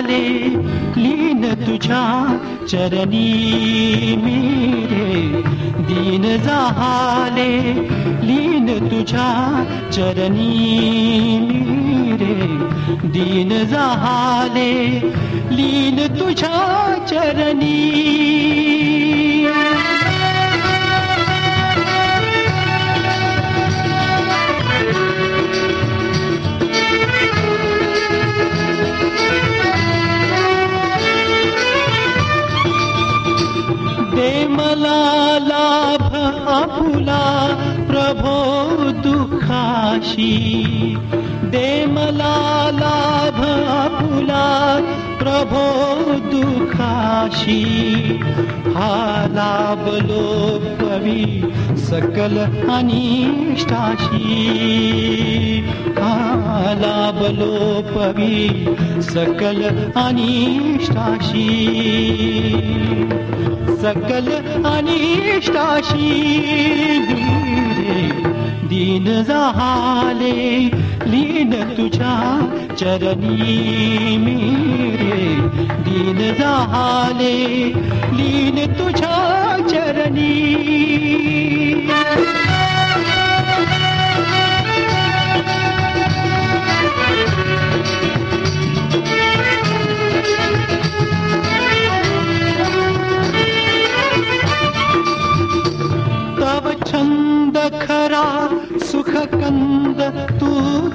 झाले लीन तुझ्या चरणी मीरे. दीन झाले लीन तुझ्या चरणी मीरे. दीन झाले लीन तुझ्या चरणी आपुला प्रभो दुखाशी। दे मला लाभ आपुला प्रभो दुखाशी हा लाभलोपी सकल अनिष्ठा हा लाभलोपी सकल अनिष्ठा सकल अनिष्ठा दीन झाले लीन तुझ्या चरणी मेरे. दीन झाले लीन तुझ्या चरणी. न्द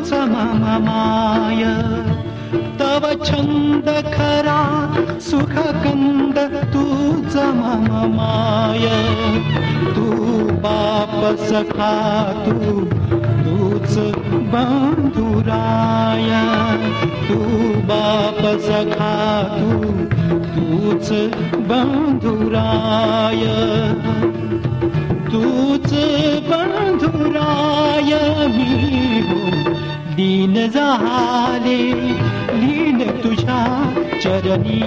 तमाय छन्दराय बासखातु बन्धुराय तु बासखातु बन्धुराय तूच बंधुराय मी हो झाले लीन तुझ्या चरणी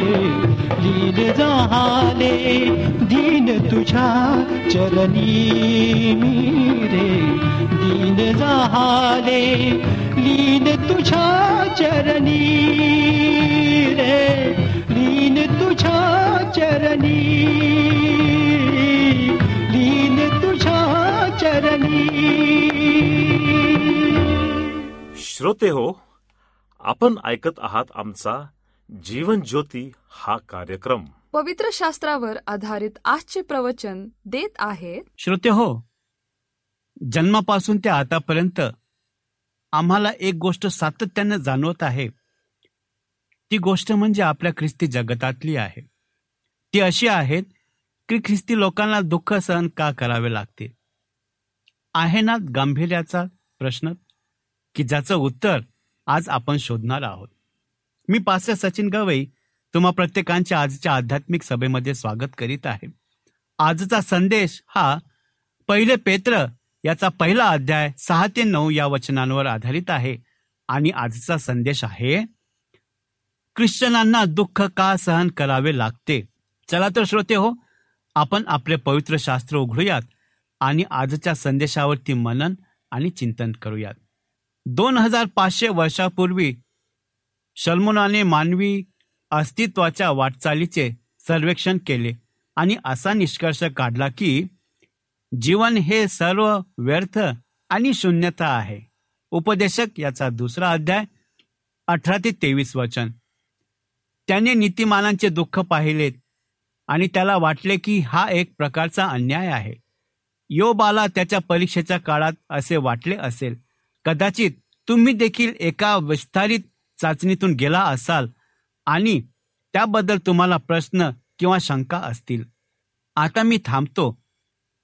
रे लीन झाले दीन तुझ्या चरणी रे दीन झाले लीन तुझ्या चरणी रे. तुझ्या चरणी लीन तुझ्या चरणी. श्रोते हो आपण ऐकत आहात आमचा जीवन ज्योती हा कार्यक्रम. पवित्र शास्त्रावर आधारित आजचे प्रवचन देत आहेत. श्रोते हो जन्मापासून ते आतापर्यंत आम्हाला एक गोष्ट सातत्याने जाणवत आहे. ती गोष्ट म्हणजे आपल्या ख्रिस्ती जगतातली आहे. ती अशी आहेत की ख्रिस्ती लोकांना दुःख सहन का करावे लागते आहे ना गांभीर्याचा प्रश्न? की ज्याचं उत्तर आज आपण शोधणार आहोत? मी पास्टर सचिन गवई तुम्हा प्रत्येकांच्या आजच्या आध्यात्मिक सभेमध्ये स्वागत करीत आहे. आजचा संदेश हा पहिले पेत्र याचा पहिला अध्याय सहा ते नऊ या वचनांवर आधारित आहे आणि आजचा संदेश आहे ख्रिश्चनांना दुःख का सहन करावे लागते? चला तर श्रोते हो आपण आपले पवित्र शास्त्र उघडूयात आणि आजच्या संदेशावरती मनन आणि चिंतन करूयात. दोन हजार पाचशे वर्षापूर्वी शल्मोनाने मानवी अस्तित्वाच्या वाटचालीचे सर्वेक्षण केले आणि असा निष्कर्ष काढला की जीवन हे सर्व व्यर्थ आणि शून्यता आहे. उपदेशक याचा दुसरा अध्याय अठरा ते तेवीस वचन. त्याने नीतिमानांचे दुःख पाहिलेत आणि त्याला वाटले की हा एक प्रकारचा अन्याय आहे. योबाला त्याच्या परीक्षेच्या काळात असे वाटले असेल. कदाचित तुम्ही देखील एका विस्तारित चाचणीतून गेला असाल आणि त्याबद्दल तुम्हाला प्रश्न किंवा शंका असतील. आता मी थांबतो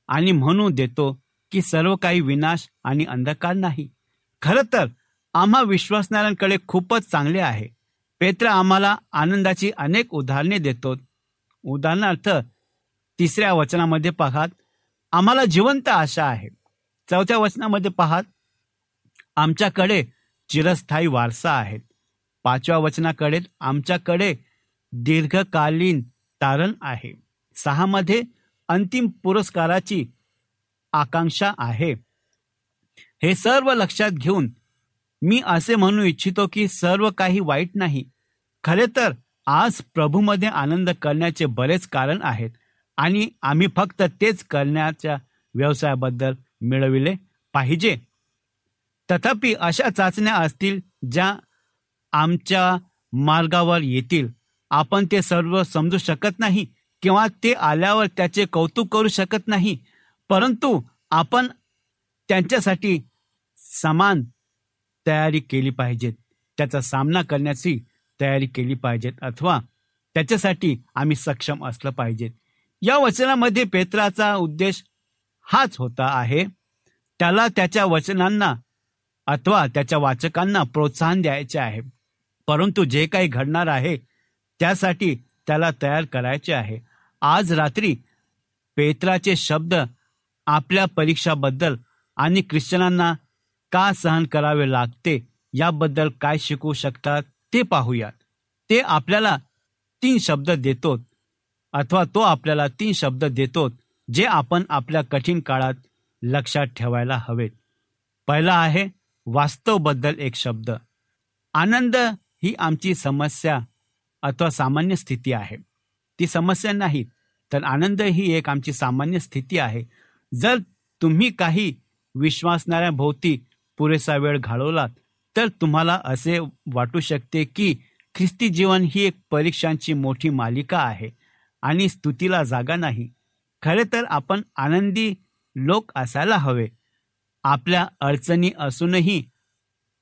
आणि म्हणू देतो की सर्व काही विनाश आणि अंधकार नाही. खरं तर आम्हा विश्वासणाऱ्यांकडे खूपच चांगले आहे. पेत्र आम्हाला आनंदाची अनेक उदाहरणे देतो. उदाहरणार्थ तिसऱ्या वचनामध्ये पाहात आम्हाला जिवंत आशा आहे. चौथ्या वचनामध्ये पाहात आमच्याकडे चिरस्थायी वारसा आहेत पाचव्या वचनाकडे आमच्याकडे दीर्घकालीन तारण आहे. सहामध्ये अंतिम पुरस्काराची आकांक्षा आहे. हे सर्व लक्षात घेऊन मी असे म्हणू इच्छितो की सर्व काही वाईट नाही. खरे तर आज प्रभूमध्ये आनंद करण्याचे बरेच कारण आहेत आणि आम्ही फक्त तेच करण्याच्या व्यवसायाबद्दल मिळविले पाहिजे. तथापि अशा चाचण्या असतील ज्या आमच्या मार्गावर येतील. आपण ते सर्व समजू शकत नाही किंवा ते आल्यावर त्याचे कौतुक करू शकत नाही. परंतु आपण त्यांच्यासाठी समान तयारी केली पाहिजेत. त्याचा सामना करण्याची तयारी केली पाहिजेत अथवा त्याच्यासाठी आम्ही सक्षम असलं पाहिजेत. या वचनामध्ये पेत्राचा उद्देश हाच होता आहे त्याला त्याच्या वचनांना अथवा त्याच्या वाचकांना प्रोत्साहन द्यायचे आहे. परंतु जे काही घडणार आहे त्यासाठी त्याला तयार करायचे आहे. आज रात्री पेत्राचे शब्द आपल्या परीक्षाबद्दल आणि ख्रिश्चनांना का सहन करावे लागते? याबद्दल काय शिकू शकतात? ते पाहूयात. ते आपल्याला तीन शब्द देतो अथवा तो आपल्याला तीन शब्द देतो जे आपण आपल्या कठीण काळात लक्षात ठेवायला हवेत. पहिला आहे वास्तवबद्दल एक शब्द. आनंद ही आमची समस्या अथवा सामान्य स्थिती आहे. ती समस्या नाही तर आनंद ही एक आमची सामान्य स्थिती आहे. जर तुम्ही काही विश्वासणाऱ्या भोवती पुरेसा वेळ घालवलात तर तुम्हाला असे वाटू शकते की ख्रिस्ती जीवन ही एक परीक्षांची मोठी मालिका आहे आणि स्तुतीला जागा नाही. खरे तर आपण आनंदी लोक असायला हवे. आपल्या अडचणी असूनही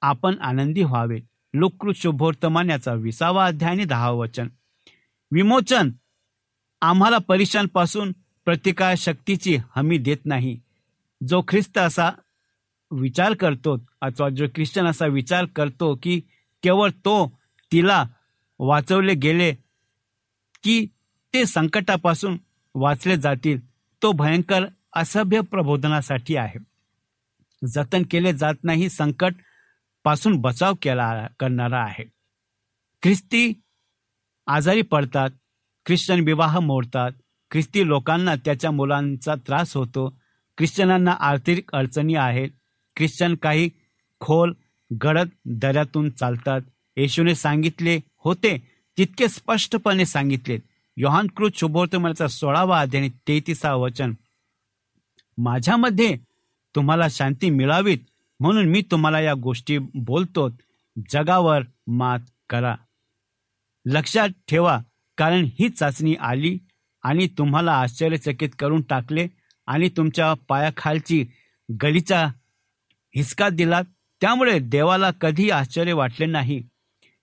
आपण आनंदी व्हावे. लोककृत शुभोर्तमान याचा विसावा अध्याय आणि दहा वचन. विमोचन आम्हाला परीक्षांपासून प्रतिकार शक्तीची हमी देत नाही. जो ख्रिस्त असा विचार करतो अथवा जो ख्रिश्चन असा विचार करतो की केवळ तो तिला वाचवले गेले की ते संकटापासून वाचले जातील तो भयंकर असभ्य प्रबोधनासाठी आहे. जतन केले जात नाही संकटपासून बचाव केला करणारा आहे. ख्रिस्ती आजारी पडतात ख्रिश्चन विवाह मोडतात ख्रिस्ती लोकांना त्याच्या मुलांचा त्रास होतो ख्रिश्चनांना आर्थिक अडचणी आहेत ख्रिश्चन काही खोल गडद दऱ्यातून चालतात. येशूने सांगितले होते तितके स्पष्टपणे सांगितले. योहानकृत शुभोर्तमाचा सोळावा अध्याय तेहतीसा वचन. माझ्यामध्ये तुम्हाला शांती मिळावीत म्हणून मी तुम्हाला या गोष्टी बोलतो. जगावर मात करा. लक्षात ठेवा कारण ही चाचणी आली आणि तुम्हाला आश्चर्यचकित करून टाकले आणि तुमच्या पायाखालची गलीचा हिसका दिला. त्यामुळे देवाला कधी आश्चर्य वाटले नाही.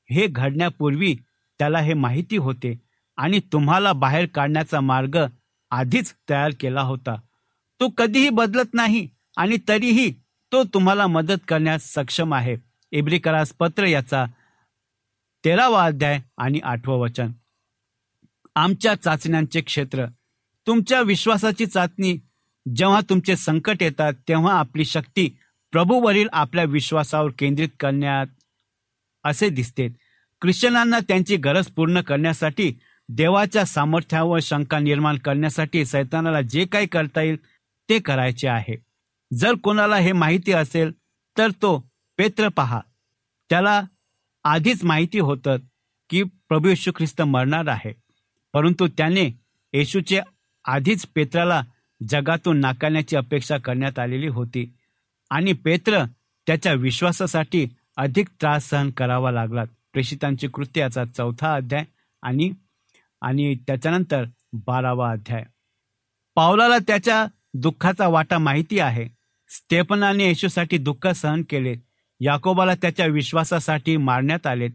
हे घडण्यापूर्वी त्याला हे माहिती होते आणि तुम्हाला बाहेर काढण्याचा मार्ग आधीच तयार केला होता. तो कधीही बदलत नाही आणि तरीही तो तुम्हाला मदत करण्यास सक्षम आहे. इब्रिकरास पत्र याचा तेरावा अध्याय आणि आठवं वचन. आमच्या चाचण्यांचे क्षेत्र. तुमच्या विश्वासाची चाचणी. जेव्हा तुमचे संकट येतात तेव्हा आपली शक्ती प्रभूवरील आपल्या विश्वासावर केंद्रित करण्यात असे दिसते. ख्रिश्चनांना त्यांची गरज पूर्ण करण्यासाठी देवाच्या सामर्थ्यावर शंका निर्माण करण्यासाठी सैतानाला जे काही करता येईल ते करायचे आहे. जर कोणाला हे माहिती असेल तर तो पेत्र पहा. त्याला आधीच माहिती होतं की प्रभू येशू ख्रिस्त मरणार आहे. परंतु त्याने येशूचे आधीच पेत्राला जगातून नाकारण्याची अपेक्षा करण्यात आलेली होती. आणि पेत्र त्याच्या विश्वासासाठी अधिक त्रास सहन करावा लागला प्रेषितांची कृत्य याचा चौथा अध्याय आणि आणि त्याच्यानंतर बारावा अध्याय. पावलाला त्याच्या दुःखाचा वाटा माहिती आहे. स्टेपनाने येशूसाठी दुःख सहन केले. याकोबाला त्याच्या विश्वासासाठी मारण्यात आले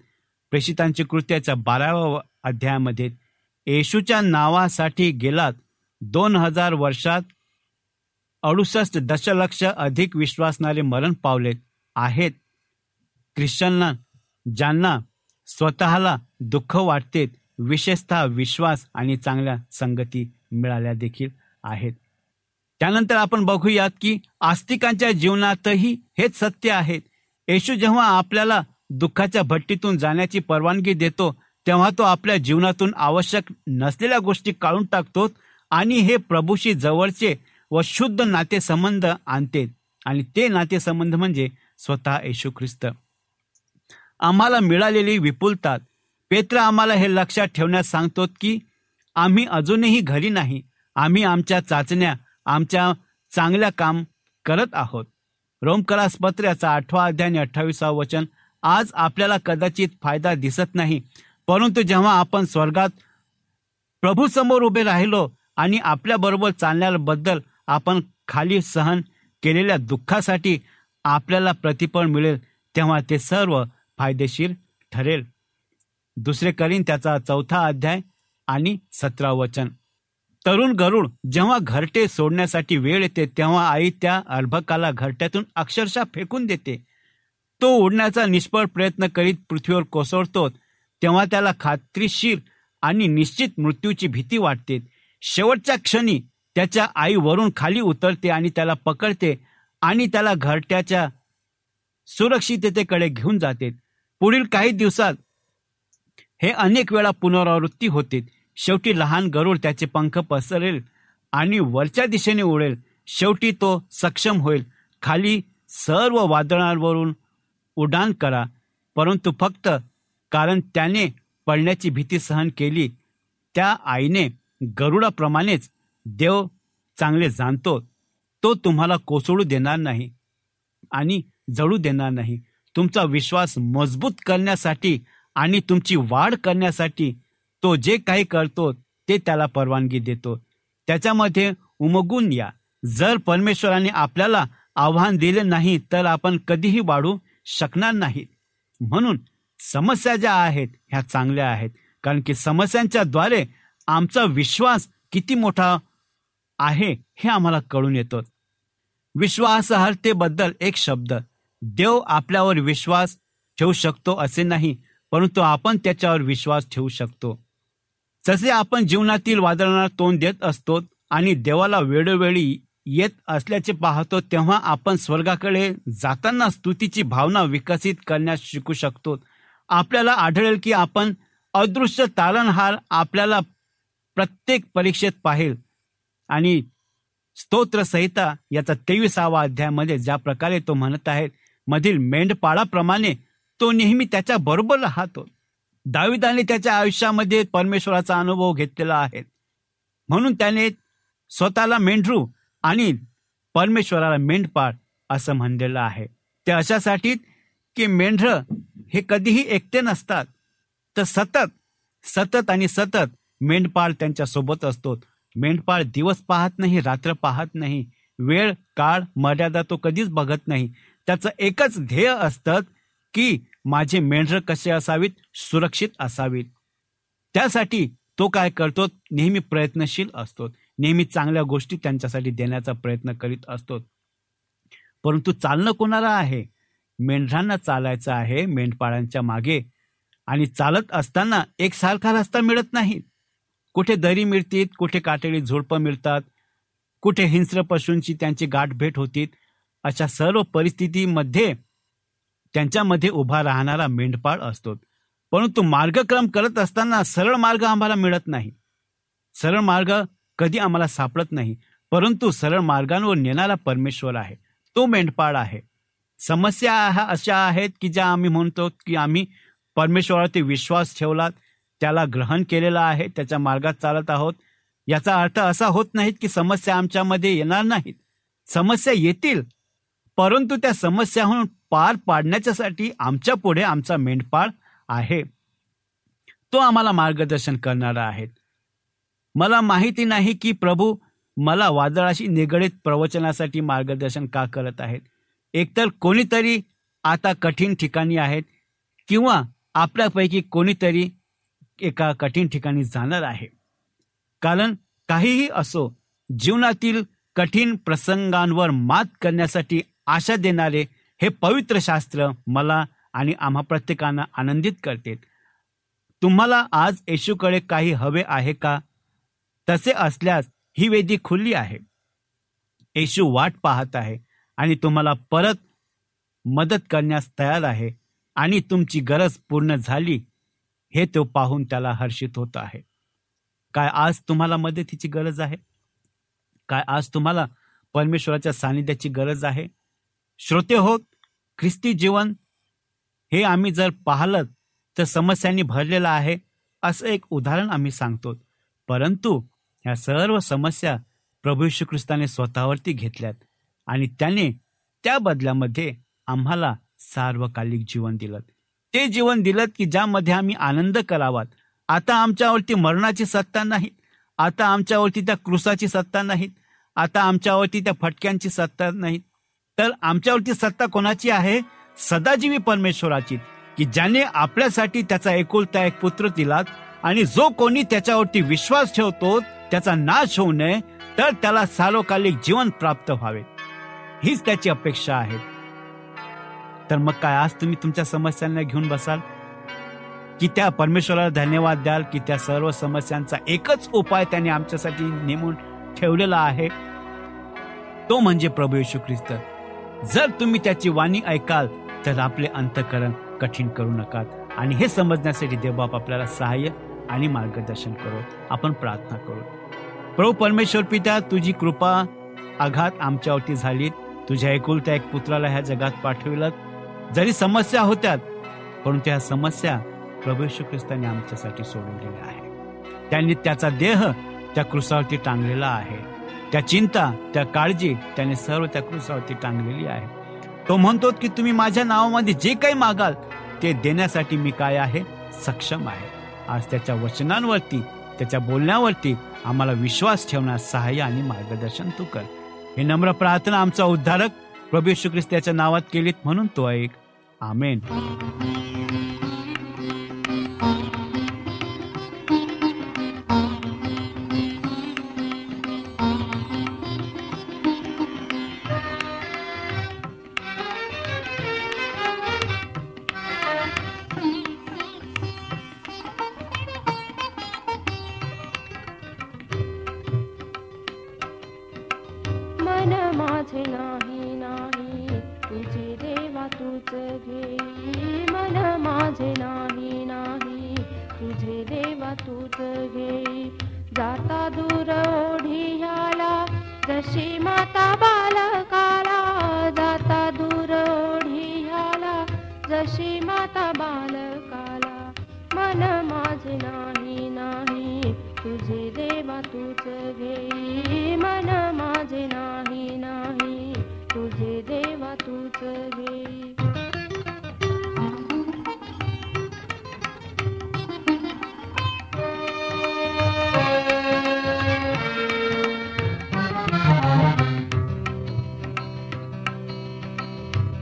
प्रेषितांची कृत्याच्या बाराव्या अध्यायामध्ये येशूच्या नावासाठी गेलात. दोन हजार वर्षात अडुसष्ट दशलक्ष अधिक विश्वासणारे मरण पावले आहेत. ख्रिश्चनना ज्यांना स्वतःला दुःख वाटते विशेषतः विश्वास आणि चांगल्या संगती मिळाल्या देखील आहेत. त्यानंतर आपण बघूयात की आस्तिकांच्या जीवनातही हेच सत्य आहेत येशू जेव्हा आपल्याला दुःखाच्या भट्टीतून जाण्याची परवानगी देतो तेव्हा तो आपल्या जीवनातून आवश्यक नसलेल्या गोष्टी काढून टाकतो आणि हे प्रभूशी जवळचे व शुद्ध नातेसंबंध आणते. आणि ते नातेसंबंध म्हणजे स्वतः येशू ख्रिस्त. आम्हाला मिळालेली विपुलता पेत्र आम्हाला हे लक्षात ठेवण्यास सांगतो की आम्ही अजूनही घरी नाही. आम्ही आमच्या चाचण्या आमच्या चांगल्या काम करत आहोत. रोमकलास पत्र्याचा आठवा अध्याय अठ्ठावीसावं वचन आज आपल्याला कदाचित फायदा दिसत नाही. परंतु जेव्हा आपण स्वर्गात प्रभू समोर उभे राहिलो आणि आपल्याबरोबर चालण्याबद्दल आपण खाली सहन केलेल्या दुःखासाठी आपल्याला प्रतिफळ मिळेल तेव्हा ते सर्व फायदेशीर ठरेल. दुसरे करीन त्याचा चौथा अध्याय आणि सतरा वचन. तरुण गरुड जेव्हा घरटे सोडण्यासाठी वेळ येते तेव्हा आई त्या अर्भकाला घरट्यातून अक्षरशः फेकून देते. तो उडण्याचा निष्फळ प्रयत्न करीत पृथ्वीवर कोसळतो तेव्हा त्याला खात्रीशीर आणि निश्चित मृत्यूची भीती वाटते. शेवटच्या क्षणी त्याच्या आई वरून खाली उतरते आणि त्याला पकडते आणि त्याला घरट्याच्या सुरक्षिततेकडे घेऊन जाते. पुढील काही दिवसात हे अनेक वेळा पुनरावृत्ती होते. शेवटी लहान गरुड त्याचे पंख पसरेल आणि वरच्या दिशेने उडेल. शेवटी तो सक्षम होईल. खाली सर्व वादळांवरून उड्डाण करा. परंतु फक्त कारण त्याने पडण्याची भीती सहन केली. त्या आईने गरुडाप्रमाणेच देव चांगले जाणतो तो तुम्हाला कोसळू देणार नाही आणि जळू देणार नाही. तुमचा विश्वास मजबूत करण्यासाठी आणि तुमची वाढ करण्यासाठी तो जे काही करतो ते त्याला परवानगी देतो. त्याच्यामध्ये उमगून या. जर परमेश्वराने आपल्याला आव्हान दिले नाही तर आपण कधीही वाढू शकणार नाही. म्हणून समस्या ज्या आहेत ह्या चांगल्या आहेत. कारण की समस्यांच्या द्वारे आमचा विश्वास किती मोठा आहे हे आम्हाला कळून येतो. विश्वासार्हतेबद्दल एक शब्द. देव आपल्यावर विश्वास ठेवू शकतो असे नाही परंतु आपण त्याच्यावर विश्वास ठेवू शकतो. जसे आपण जीवनातील वादळांना तोंड देत असतो आणि देवाला वेळोवेळी येत असल्याचे पाहतो तेव्हा आपण स्वर्गाकडे जाताना स्तुतीची भावना विकसित करण्यास शिकू शकतो. आपल्याला आढळेल की आपण अदृश्य तारणहार आपल्याला प्रत्येक परीक्षेत पाहिल. आणि स्तोत्र संहिता याचा तेविसावा अध्यायामध्ये ज्या प्रकारे तो म्हणत आहे मधील मेंढपाळाप्रमाणे तो नेहमी त्याच्या बरोबर राहतो. दाविदाने त्याच्या आयुष्यामध्ये परमेश्वराचा अनुभव घेतलेला आहे. म्हणून त्याने स्वतःला मेंढरू आणि परमेश्वराला मेंढपाळ असं म्हणलेलं आहे. ते अशासाठी की मेंढर हे कधीही एकटे नसतात. तर सतत सतत आणि सतत मेंढपाळ त्यांच्यासोबत असतो. मेंढपाळ दिवस पाहत नाही रात्र पाहत नाही वेळ काळ मर्यादा तो कधीच बघत नाही. त्याचं एकच ध्येय असतं की माझे मेंढर कसे असावीत सुरक्षित असावीत. त्यासाठी तो काय करतो? नेहमी प्रयत्नशील असतो. नेहमी चांगल्या गोष्टी त्यांच्यासाठी देण्याचा प्रयत्न करीत असतो. परंतु चालणं कोणाला आहे? मेंढरांना चालायचं आहे मेंढपाळांच्या मागे. आणि चालत असताना एकसारखा रस्ता मिळत नाही. कुठे दरी मिळतील कुठे काटेरी झुडपं मिळतात कुठे हिंस्र पशूंची त्यांची गाठभेट होती अशा सर्व परिस्थितीमध्ये त्यांच्यामध्ये उभा राहणारा मेंढपाळ असतो. परंतु मार्गक्रम करत असताना सरळ मार्ग आम्हाला मिळत नाही. सरळ मार्ग कधी आम्हाला सापडत नाही. परंतु सरळ मार्गांवर नेणारा परमेश्वर आहे. तो मेंढपाळ आहे. समस्या ह्या अशा आहेत की ज्या आम्ही म्हणतो की आम्ही परमेश्वरावरती विश्वास ठेवलात त्याला ग्रहण केलेला आहे त्याच्या मार्गात चालत आहोत. याचा अर्थ असा होत नाहीत की समस्या आमच्यामध्ये येणार नाहीत. समस्या येतील परंतु त्या समस्याहून पार पाडण्याच्यासाठी आमच्या पुढे आमचा मेंढपाळ आहे. तो आम्हाला मार्गदर्शन करणारा आहे. मला माहिती नाही की प्रभू मला वादळाशी निगडीत प्रवचनासाठी मार्गदर्शन का करत आहेत. एकतर कोणीतरी आता कठीण ठिकाणी आहेत किंवा आपल्यापैकी कोणीतरी एका कठीण ठिकाणी जाणार आहे. कारण काहीही असो जीवनातील कठीण प्रसंगांवर मात करण्यासाठी आशा देणारे हे पवित्र शास्त्र मला आणि आम्हा प्रत्येकांना आनंदित करते. तुम्हाला आज येशूकडे काही हवे आहे का? तसे असल्यास ही वेदी खुली आहे. येशू वाट पाहत आहे आणि तुम्हाला परत मदत करण्यास तयार आहे आणि तुमची गरज पूर्ण झाली हे तो पाहून त्याला हर्षित होत आहे. काय आज तुम्हाला मदतीची गरज आहे? काय आज तुम्हाला परमेश्वराच्या सानिध्याची गरज आहे? श्रोते होत ख्रिस्ती जीवन हे आम्ही जर पाहिलं तर समस्यांनी भरलेलं आहे असं एक उदाहरण आम्ही सांगतो. परंतु ह्या सर्व समस्या प्रभू श्री ख्रिस्ताने स्वतःवरती घेतल्यात आणि त्याने त्या बदल्यामध्ये आम्हाला सार्वकालिक जीवन दिलं. ते जीवन दिलं की ज्यामध्ये आम्ही आनंद करावात. आता आमच्यावरती मरणाची सत्ता नाही आता आमच्यावरती त्या क्रुसाची सत्ता नाही आता आमच्यावरती त्या फटक्यांची सत्ता नाही तर आमच्यावरती सत्ता कोणाची आहे? सदाजीवी परमेश्वराची. की ज्याने आपल्यासाठी त्याचा एकुलता एक पुत्र दिलात आणि जो कोणी त्याच्यावरती विश्वास ठेवतो त्याचा नाश होऊ नये तर त्याला सार्वकालिक जीवन प्राप्त व्हावे. हीच त्याची अपेक्षा आहे. तर मग काय? आज तुम्ही तुमच्या समस्यांना घेऊन बसाल? की त्या परमेश्वराला धन्यवाद द्याल? की त्या सर्व समस्यांचा एकच उपाय त्याने आमच्यासाठी नेमून ठेवलेला आहे? तो म्हणजे प्रभू येशू ख्रिस्त. जर तुम्ही त्याची वाणी ऐकाल तर आपले अंतकरण कठीण करू नका. आणि हे समजण्यासाठी देवबाप आपल्याला सहाय्य आणि मार्गदर्शन करू. आपण प्रार्थना करू. प्रभू परमेश्वर पिता तुझी कृपा आघात आमच्यावरती झाली. तुझ्या एकुलत्या एक पुत्राला ह्या जगात पाठविलं जरी समस्या होत्या परंतु त्या समस्या प्रभू ख्रिस्ताने आमच्यासाठी सोडून दिल्या आहे त्यांनी त्याचा देह त्या क्रुसावरती टांगलेला आहे. त्या चिंता त्या काळजी त्याने सर्व त्या क्रुसावरती टांगलेली आहे. तो म्हणतो की तुम्ही माझ्या नावामध्ये जे काही मागाल ते देण्यासाठी मी काय आहे? सक्षम आहे. आज त्याच्या वचनांवरती त्याच्या बोलण्यावरती आम्हाला विश्वास ठेवण्यास सहाय्य आणि मार्गदर्शन तू कर. हे नम्र प्रार्थना आमचा उद्धारक प्रभू ख्रिस्ताच्या ख्रिस्त याच्या नावात केलीत म्हणून तो ऐक. आमेन. माझे नाही नाही तुझे देवा तूच घेई मन माझे नाही नाही तुझे देवा तूच घेई जाता दूर ओढियाला जशी माता बालकाला. जाता दूर ओढियाला जशी माता बालकाला. मन माझे नाही नाही तुझे देवा तूच घेई मन माझे नाही तुझे देवा तूच घेई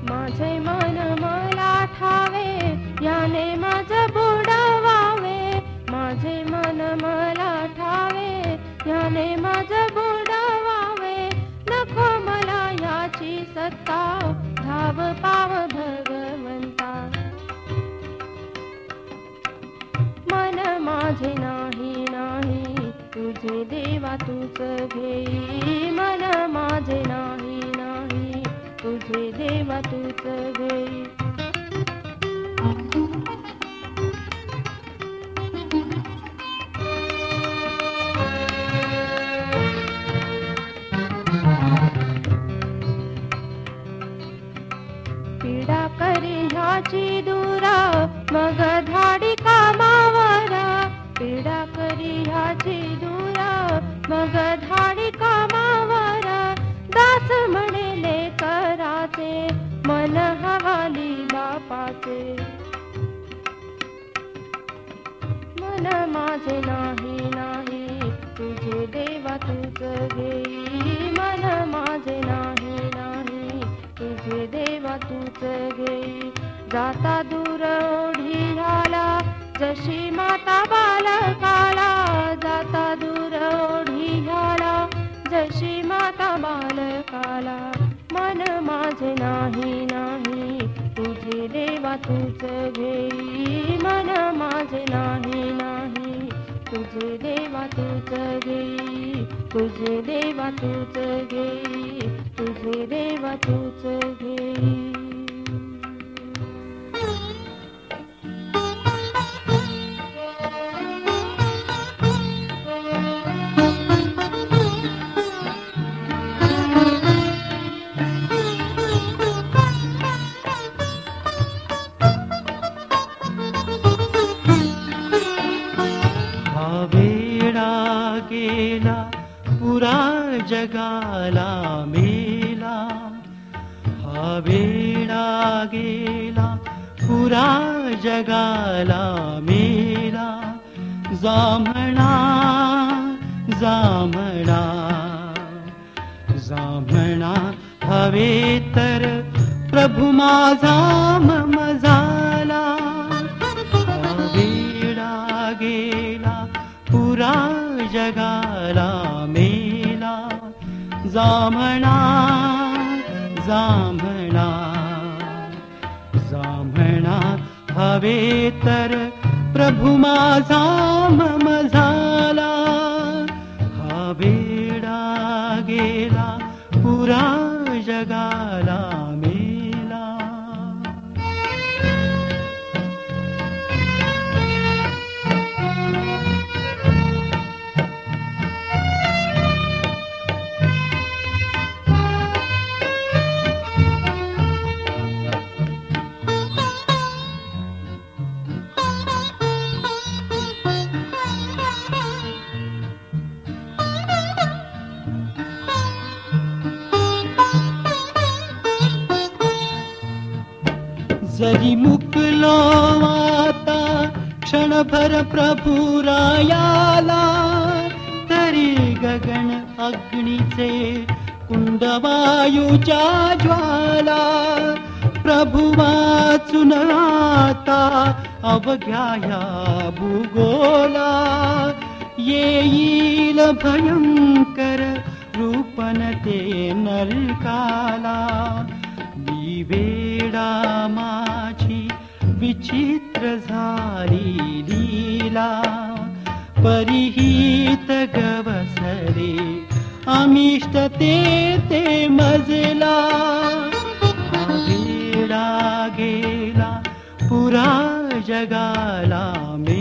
माझे मन मला ठावे याने माझ बुडवावे माझे मन मला ठावे याने माझ सत्ता धाव पाव भगवंता मन माझे नाही नाही तुझे देवा तूच घेई। मन माझे नाही नाही तुझे देवा तूच घेई करी दुरा मग धाडी कामावरा. पीडा करी ह्याची दुरा मग धाडी कामावरा. दास म्हणेले कराचे मन मन हवाली बापाचे मन माझे नाही नाही तुझे देवा तुझ घेई. मन माझे नाही नाही तुझे देवा तुझ घेई. जाता दूर ओढी आला जशी माता बालकाला जाता दूर ओढी आला जशी माता बालकाला मन माझे नाही नाही तुझे देवा तूच घेई. मन माझे नाही नाही तुझे देवा तूच घेई. तुझे देवा तूच घेई तुझे देवा तूच घेई. माझा मम झाला वेडा गेला पुरा जगाला मेला। जांभळा जांभळा जांभळा हवे तर प्रभू माझा मम विमुक्लो माता क्षणभर प्रभुरायाला तरी गगन अग्निचे कुण्डवायुचा ज्वाला प्रभु मा भूगोला. येईल भयङ्कर रूपन ते काला मी वेडा माझी विचित्र झाली लीला परिहित गवसरे अमिष्ट ते मजला वेडा गेला पुरा जगाला मेला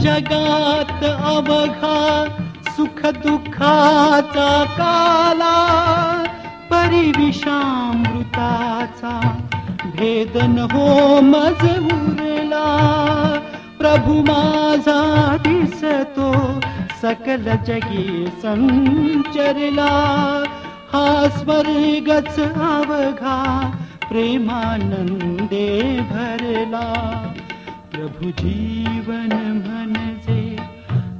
जगात अवघा सुख दुःखाचा काला परिविषामृताचा भेदन हो मज उरला प्रभु माझा दिसतो सकल जगी संचरला. हा स्वर्गच अवघा प्रेमानंदे भरला प्रभु जीवन म्हणजे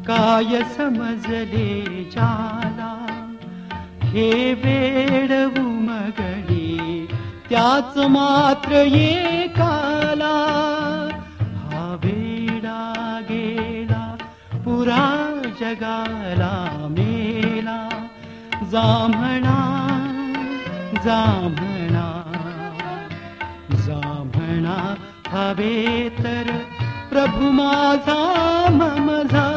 काय समजले जाला। हे वेड उमगडी त्याच मात्र एकाला हा वेडा गेला पुरा जगाला मेला। जांभळा जांभळा जांभळा हवे तर मम झाला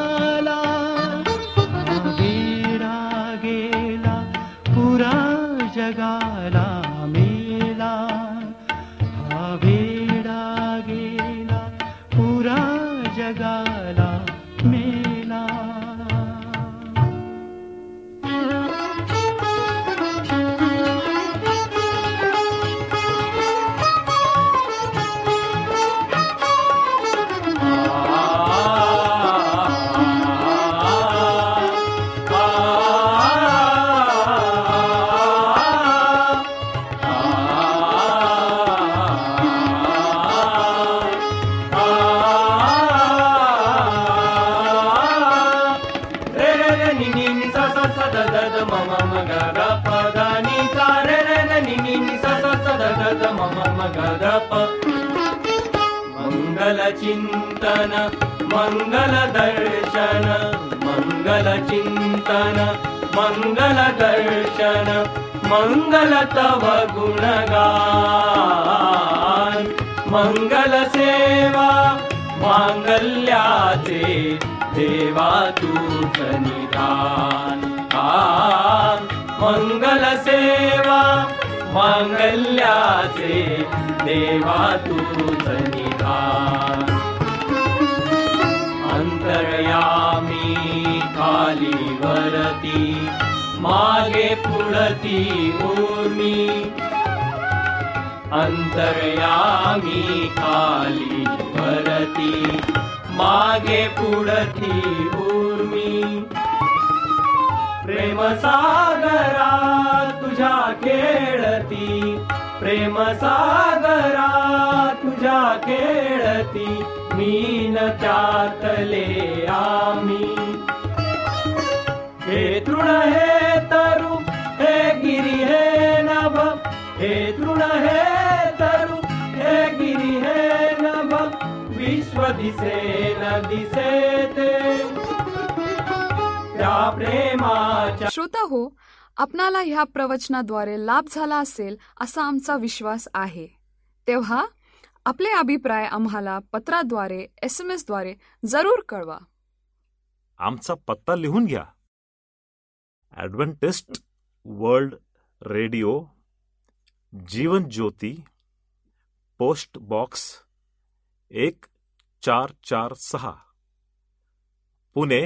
मङ्गलचिन्तन मङ्गलदर्शन मङ्गलचिन्तन मङ्गलदर्शन मङ्गल दर्शन मङ्गल तव गुणगार मङ्गल सेवा मङ्गल्यासे देवादू सनिता मङ्गल सेवा देवा तु सनिका मागे पुरति ऊर्मि अन्तर्यामी आलीर पुरति प्रेमसागरा तेलती प्रेमसागरा तुजा खेळति मीन चातले आमी हे तृण हे तरु हे गिरी हे नभ. हे तृण हे तरु हे गिरी हे नभ. विश्व दिसे न दिसे ते. त्या प्रेमाच्या श्रोता हो आपणाला ह्या प्रवचनाद्वारे लाभ झाला असेल असा आमचा विश्वास आहे. तेव्हा आपले अभिप्राय आम्हाला पत्राद्वारे एस एम एसद्वारे जरूर कळवा. आमचा पत्ता लिहून घ्या. Adventist World Radio Jeevan Jyoti post box एक चार चार सहा पुणे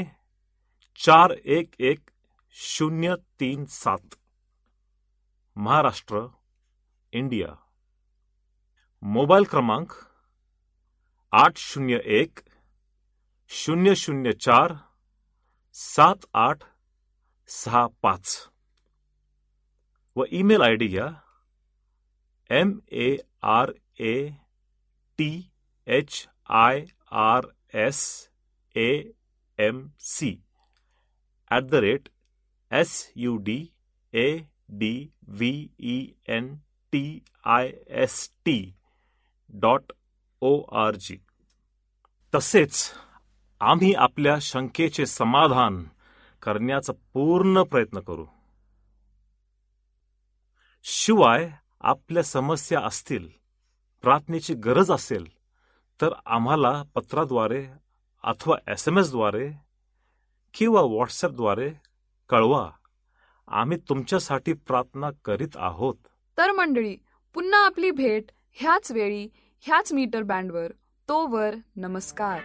चार एक एक शून्य तीन सात महाराष्ट्र इंडिया मोबाईल क्रमांक आठ शून्य एक, शून्य शून्य चार, सात आठ सहा पाच. व ईमेल आय डी घ्या M A R A T H I R S A M C at the rate S U D A D V E N T I S T dot O R G. तसेच आम्ही आपल्या शंकेचे समाधान करण्याचा पूर्ण प्रयत्न करू. शिवाय आपल्या समस्या असतील प्रार्थनेची गरज असेल तर आम्हाला पत्राद्वारे अथवा एस एम एसद्वारे किंवा व्हॉट्सॲपद्वारे कळवा. आम्ही तुमच्यासाठी प्रार्थना करीत आहोत. तर मंडळी पुन्हा आपली भेट ह्याच वेळी ह्याच मीटर बँडवर. तोवर नमस्कार.